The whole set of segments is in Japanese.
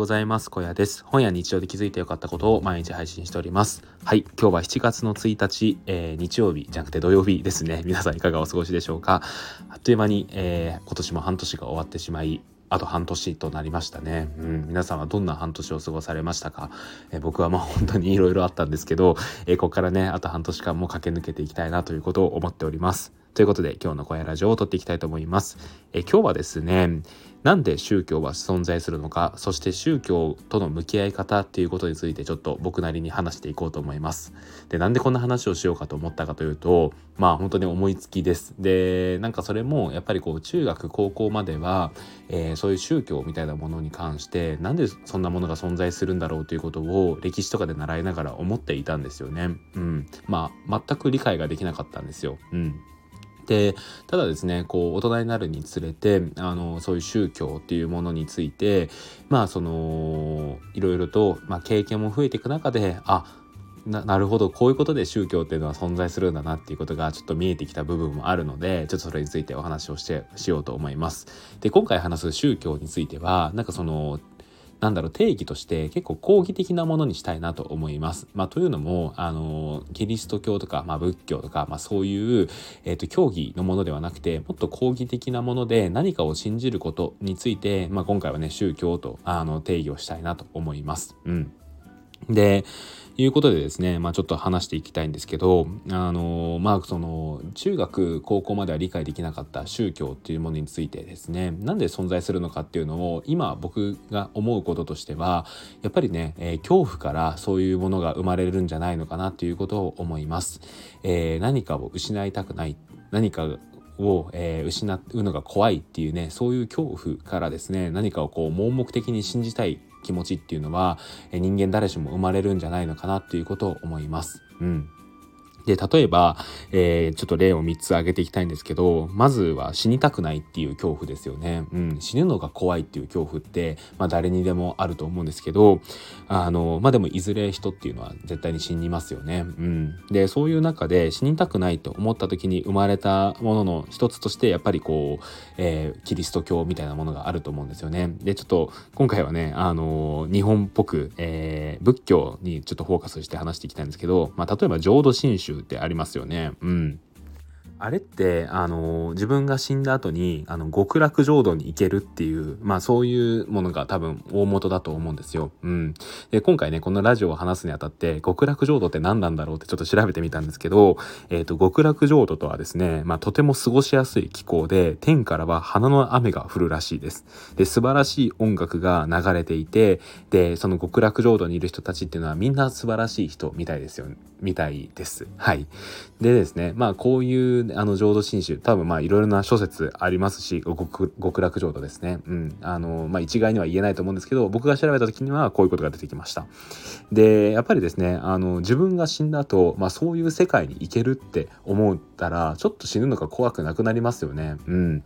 ございます。小屋です。本や日常で気づいてよかったことを毎日配信しております。はい。今日は7月の1日、えー、日曜日じゃなくて土曜日ですね。皆さんいかがお過ごしでしょうか。あっという間に、えー、今年も半年が終わってしまい、あと半年となりましたね。うん、皆さんはどんな半年を過ごされましたか、えー、僕はまあ本当にいろいろあったんですけど、えー、ここからね、あと半年間も駆け抜けていきたいなということを思っております。ということで今日の小屋ラジオを撮っていきたいと思います。え今日はですね、なんで宗教は存在するのか、そして宗教との向き合い方っていうことについてちょっと僕なりに話していこうと思います。で、なんでこんな話をしようかと思ったかというと、まあ本当に思いつきです。で、なんかそれもやっぱりこう中学高校までは、えー、そういう宗教みたいなものに関してなんでそんなものが存在するんだろうということを歴史とかで習いながら思っていたんですよね。うん。まあ全く理解ができなかったんですよ。うん。でただですねこう大人になるにつれてあのそういう宗教っていうものについてまあそのいろいろと、まあ、経験も増えていく中であななるほどこういうことで宗教っていうのは存在するんだなっていうことがちょっと見えてきた部分もあるのでちょっとそれについてお話をしてしようと思います。で今回話す宗教についてはなんかそのなんだろう定義として結構講義的なものにしたいなと思います。まあ、というのもあのキリスト教とか、まあ、仏教とか、まあ、そういう、えーと、教義のものではなくてもっと講義的なもので何かを信じることについて、まあ、今回はね宗教とあの定義をしたいなと思います。うん、でいうことでですね、まあ、ちょっと話していきたいんですけど、あのまあ、その中学高校までは理解できなかった宗教っていうものについてですねなんで存在するのかっていうのを今僕が思うこととしてはやっぱりね、えー、恐怖からそういうものが生まれるんじゃないのかなっていうことを思います。えー、何かを失いたくない何かを、えー、失うのが怖いっていうねそういう恐怖からですね何かをこう盲目的に信じたい気持ちっていうのは人間誰しも生まれるんじゃないのかなっていうことを思います。うん。で、例えば、えー、ちょっと例を3つ挙げていきたいんですけど、まずは死にたくないっていう恐怖ですよね。うん、死ぬのが怖いっていう恐怖って、まあ誰にでもあると思うんですけど、あの、まあでもいずれ人っていうのは絶対に死にますよね。うん。で、そういう中で死にたくないと思った時に生まれたものの一つとして、やっぱりこう、えー、キリスト教みたいなものがあると思うんですよね。で、ちょっと今回はね、あの、日本っぽく、えー、仏教にちょっとフォーカスして話していきたいんですけど、まあ例えば浄土真宗ってありますよね。うん。あれってあの自分が死んだ後にあの極楽浄土に行けるっていうまあそういうものが多分大元だと思うんですよ。うん、で今回ねこのラジオを話すにあたって極楽浄土って何なんだろうってちょっと調べてみたんですけど、えーと、極楽浄土とはですね、まあ、とても過ごしやすい気候で天からは花の雨が降るらしいです。で素晴らしい音楽が流れていてでその極楽浄土にいる人たちっていうのはみんな素晴らしい人みたいですよみたいです。はい。でですねまあこういうあの浄土真宗多分まあいろいろな諸説ありますし極楽浄土ですね。うん。あのまあ一概には言えないと思うんですけど僕が調べた時にはこういうことが出てきました。でやっぱりですねあの自分が死んだ後、まあそういう世界に行けるって思ったらちょっと死ぬのが怖くなくなりますよね。うん。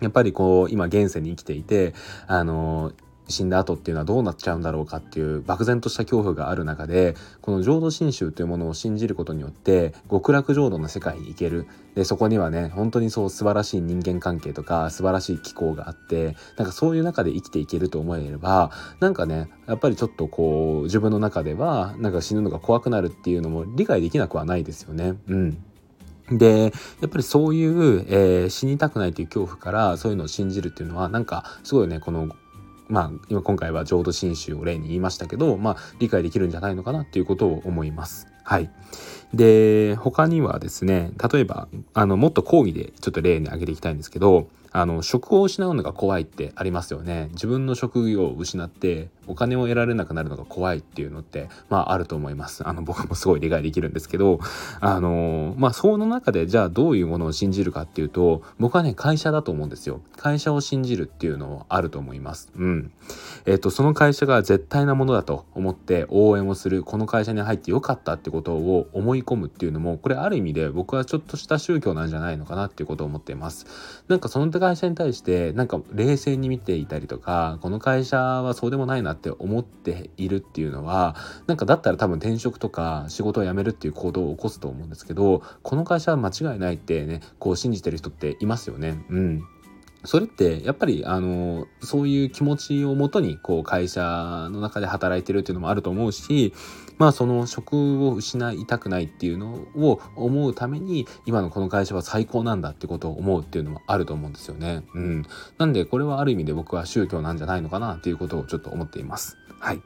やっぱりこう今現世に生きていてあの死んだ後っていうのはどうなっちゃうんだろうかっていう漠然とした恐怖がある中でこの浄土真宗というものを信じることによって極楽浄土の世界に行けるでそこにはね本当にそう素晴らしい人間関係とか素晴らしい気候があってなんかそういう中で生きていけると思えればなんかねやっぱりちょっとこう自分の中ではなんか死ぬのが怖くなるっていうのも理解できなくはないですよね。うんでやっぱりそういう、えー、死にたくないという恐怖からそういうのを信じるっていうのはなんかすごいねこのまあ今今回は浄土真宗を例に言いましたけど、まあ理解できるんじゃないのかなっていうことを思います。はい。で、他にはですね、例えば、あの、もっと講義でちょっと例に挙げていきたいんですけど、あの職を失うのが怖いってありますよね。自分の職業を失ってお金を得られなくなるのが怖いっていうのってまああると思います。あの僕もすごい理解できるんですけどあのまあその中でじゃあどういうものを信じるかっていうと僕はね会社だと思うんですよ。会社を信じるっていうのはあると思います。うん。えっ、とその会社が絶対なものだと思って応援をするこの会社に入ってよかったってことを思い込むっていうのもこれある意味で僕はちょっとした宗教なんじゃないのかなっていうことを思っていますなんかその会社に対してなんか冷静に見ていたりとかこの会社はそうでもないなって思っているっていうのはなんかだったら多分転職とか仕事を辞めるっていう行動を起こすと思うんですけどこの会社は間違いないってねこう信じてる人っていますよね。うんそれってやっぱりあのそういう気持ちをもとにこう会社の中で働いてるっていうのもあると思うしまあその職を失いたくないっていうのを思うために今のこの会社は最高なんだってことを思うっていうのもあると思うんですよね。うん、なんでこれはある意味で僕は宗教なんじゃないのかなっていうことをちょっと思っています。はい。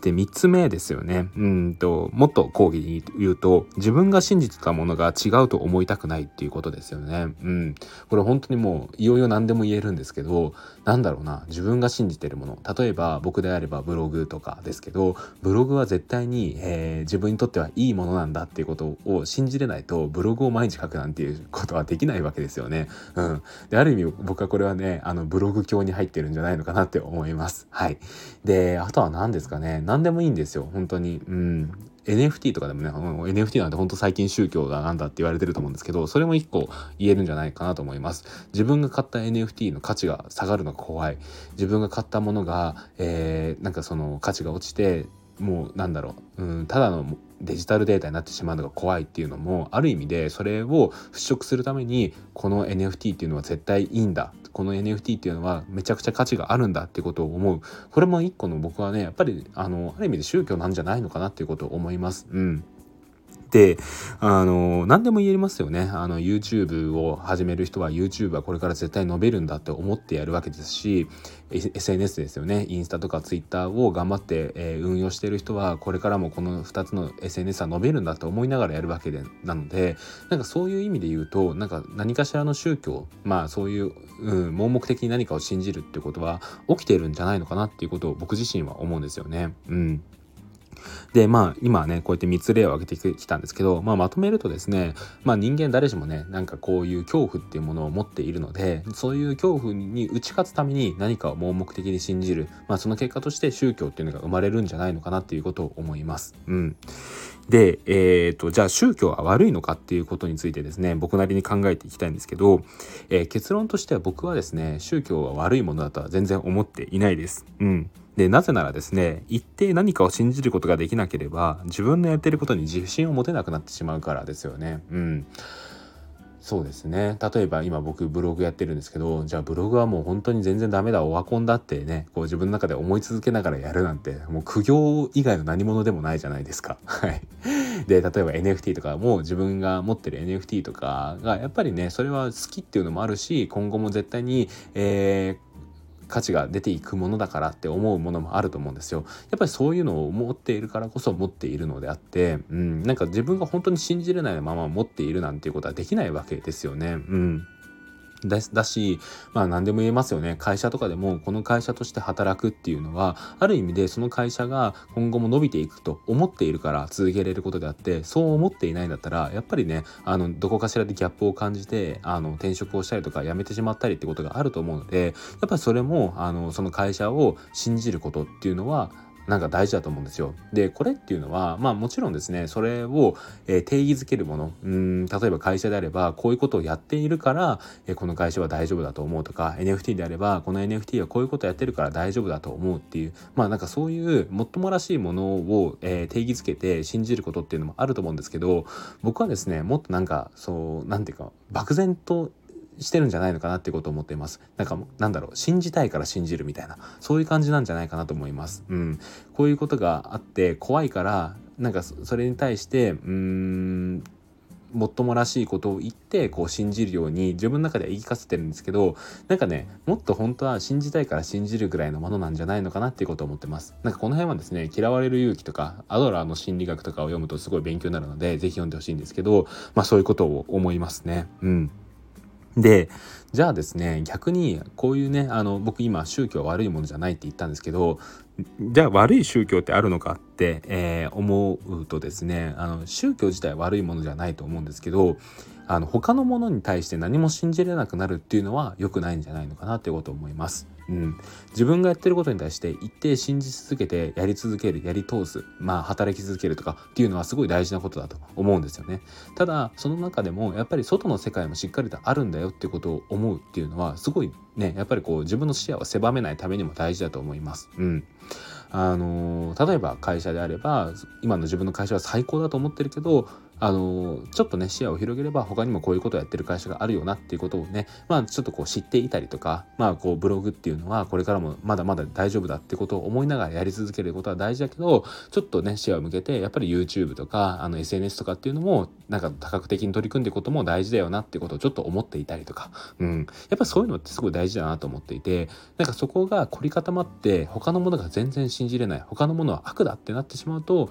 で、3つ目ですよね。うんと、もっと講義に言うと、自分が信じてたものが違うと思いたくないっていうことですよね。うん。これ本当にもう、いよいよ何でも言えるんですけど、なんだろうな、自分が信じてるもの。例えば、僕であればブログとかですけど、ブログは絶対に、えー、自分にとってはいいものなんだっていうことを信じれないと、ブログを毎日書くなんていうことはできないわけですよね。うん。で、ある意味僕はこれはね、あの、ブログ教に入ってるんじゃないのかなって思います。はい。で、あとは何ですかね何でもいいんですよ本当にうん NFT とかでもね、NFT なんて本当最近宗教だなんだって言われてると思うんですけど、それも一個言えるんじゃないかなと思います。自分が買った NFT の価値が下がるのが怖い。自分が買ったものが、えー、なんかその価値が落ちて、もうなんだろう、うん、ただのデジタルデータになってしまうのが怖いっていうのもある意味でそれを払拭するためにこの NFT っていうのは絶対いいんだ。この NFT っていうのはめちゃくちゃ価値があるんだってことを思う。これも一個の僕はねやっぱりあのある意味で宗教なんじゃないのかなっていうことを思います。うん、あの、何でも言えますよね。あの、YouTube を始める人は YouTube はこれから絶対伸びるんだって思ってやるわけですし、SNS ですよね。インスタとか Twitter を頑張って、え、運用してる人はこれからもこの2つの SNS は伸びるんだと思いながらやるわけでなので、なんかそういう意味で言うと、なんか何かしらの宗教、まあそういう、うん、盲目的に何かを信じるってことは起きてるんじゃないのかなっていうことを僕自身は思うんですよね。うん。でまあ今ねこうやって3つ例を挙げてきたんですけど、まあ、まとめるとですね、まあ、人間誰しもねなんかこういう恐怖っていうものを持っているのでそういう恐怖に打ち勝つために何かを盲目的に信じる、まあ、その結果として宗教っていうのが生まれるんじゃないのかなっていうことを思います。うんで、えーと、じゃあ宗教は悪いのかっていうことについてですね僕なりに考えていきたいんですけど、えー、結論としては僕はですね宗教は悪いものだとは全然思っていないです。うんでなぜならですね一定何かを信じることができなければ自分のやってることに自信を持てなくなってしまうからですよね。うんそうですね例えば今僕ブログやってるんですけどじゃあブログはもう本当に全然ダメだオワコンだってねこう自分の中で思い続けながらやるなんてもう苦行以外の何者でもないじゃないですか。はい、で例えば NFT とかも自分が持ってる NFT とかがやっぱりねそれは好きっていうのもあるし今後も絶対に、えー価値が出ていくものだからって思うものもあると思うんですよ。やっぱりそういうのを持っているからこそ持っているのであって、うん、なんか自分が本当に信じれないまま持っているなんていうことはできないわけですよね。うんだし、まあ何でも言えますよね。会社とかでもこの会社として働くっていうのは、ある意味でその会社が今後も伸びていくと思っているから続けられることであって、そう思っていないんだったら、やっぱりね、あの、どこかしらでギャップを感じて、あの、転職をしたりとか辞めてしまったりってことがあると思うので、やっぱりそれも、あの、その会社を信じることっていうのは、なんか大事だと思うんですよ。でこれっていうのはまあもちろんですねそれを、え、定義づけるものうん例えば会社であればこういうことをやっているから、え、この会社は大丈夫だと思うとか NFT であればこの NFT はこういうことをやってるから大丈夫だと思うっていうまあなんかそういうもっともらしいものを、え、定義づけて信じることっていうのもあると思うんですけど僕はですねもっとなんかそうなんていうか漠然としてるんじゃないのかなっていうことを思っています。なんかなんだろう信じたいから信じるみたいなそういう感じなんじゃないかなと思います。うん、こういうことがあって怖いからなんかそれに対してうーんもっともらしいことを言ってこう信じるように自分の中では言い聞かせてるんですけどなんかねもっと本当は信じたいから信じるぐらいのものなんじゃないのかなっていうことを思ってますなんかこの辺はですね嫌われる勇気とかアドラーの心理学とかを読むとすごい勉強になるので是非読んでほしいんですけどまあそういうことを思いますねうんでじゃあですね逆にこういうねあの僕今宗教悪いものじゃないって言ったんですけどじゃあ悪い宗教ってあるのかって、えー、思うとですねあの宗教自体悪いものじゃないと思うんですけどあの他のものに対して何も信じれなくなるっていうのは良くないんじゃないのかなっていうことを思います。うん、自分がやってることに対して一定信じ続けてやり続けるやり通すまあ働き続けるとかっていうのはすごい大事なことだと思うんですよね。ただその中でもやっぱり外の世界もしっかりとあるんだよっていうことを思うっていうのはすごいねやっぱりこう自分の視野を狭めないためにも大事だと思います。うん。あの例えば会社であれば今の自分の会社は最高だと思ってるけどあのちょっとね視野を広げれば他にもこういうことをやってる会社があるよなっていうことをねまあちょっとこう知っていたりとかまあこうブログっていうのはこれからもまだまだ大丈夫だってことを思いながらやり続けることは大事だけどちょっとね視野を向けてやっぱり YouTube とかあの SNS とかっていうのもなんか多角的に取り組んでいくことも大事だよなってことをちょっと思っていたりとか、うん、やっぱそういうのってすごい大事だなと思っていてなんかそこが凝り固まって他のものが全然信じれない他のものは悪だってなってしまうと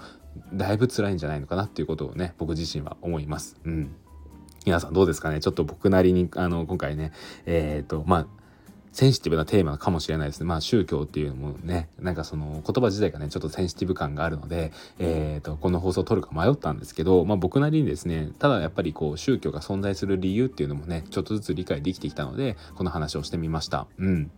だいぶ辛いんじゃないのかなっていうことをね僕自身は思います。うん皆さんどうですかね？ちょっと僕なりにあの今回ねえっ、ー、とまあセンシティブなテーマかもしれないですね。まあ宗教っていうのもね、なんかその言葉自体がね、ちょっとセンシティブ感があるので、えっ、ー、と、この放送を撮るか迷ったんですけど、まあ僕なりにですね、ただやっぱりこう宗教が存在する理由っていうのもね、ちょっとずつ理解できてきたので、この話をしてみました。うん。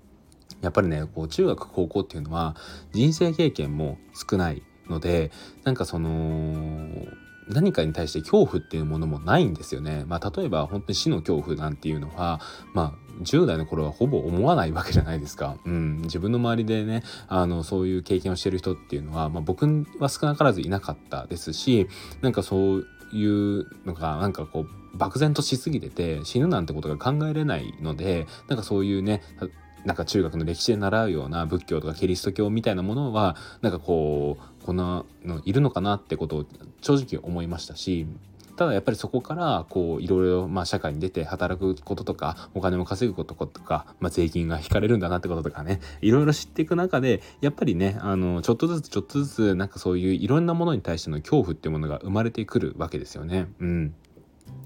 やっぱりね、こう中学高校っていうのは人生経験も少ないので、なんかその、何かに対して恐怖っていうものもないんですよね。まあ、例えば本当に死の恐怖なんていうのは、まあ、10代の頃はほぼ思わないわけじゃないですか。うん、自分の周りでね、あの、そういう経験をしてる人っていうのは、まあ、僕は少なからずいなかったですし、なんかそういうのが、なんかこう、漠然としすぎてて死ぬなんてことが考えれないのでなんかそういうねなんか中学の歴史で習うような仏教とかキリスト教みたいなものはなんかこうこんなのいるのかなってことを正直思いましたしただやっぱりそこからこういろいろまあ社会に出て働くこととかお金を稼ぐこととか、まあ、税金が引かれるんだなってこととかねいろいろ知っていく中でやっぱりねあのちょっとずつちょっとずつなんかそういういろんなものに対しての恐怖っていうものが生まれてくるわけですよね。うん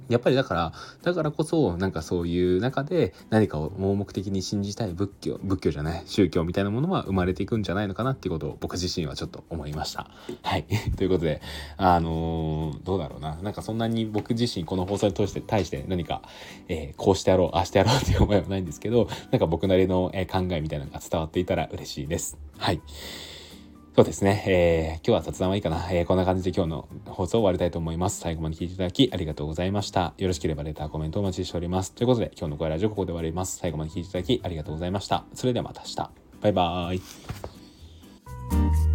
やっぱりだからだからこそなんかそういう中で何かを盲目的に信じたい仏教仏教じゃない宗教みたいなものは生まれていくんじゃないのかなっていうことを僕自身はちょっと思いました。はい ということであのー、どうだろうななんかそんなに僕自身この放送に通して対して何か、えー、こうしてやろうああしてやろう っていう思いはないんですけどなんか僕なりの考えみたいなのが伝わっていたら嬉しいです。はい。そうですね。えー、今日は雑談はいいかな。えー、こんな感じで今日の放送を終わりたいと思います。最後まで聞いていただきありがとうございました。よろしければレター、コメントお待ちしております。ということで、今日の声ラジオここで終わります。最後まで聞いていただきありがとうございました。それではまた明日。バイバーイ。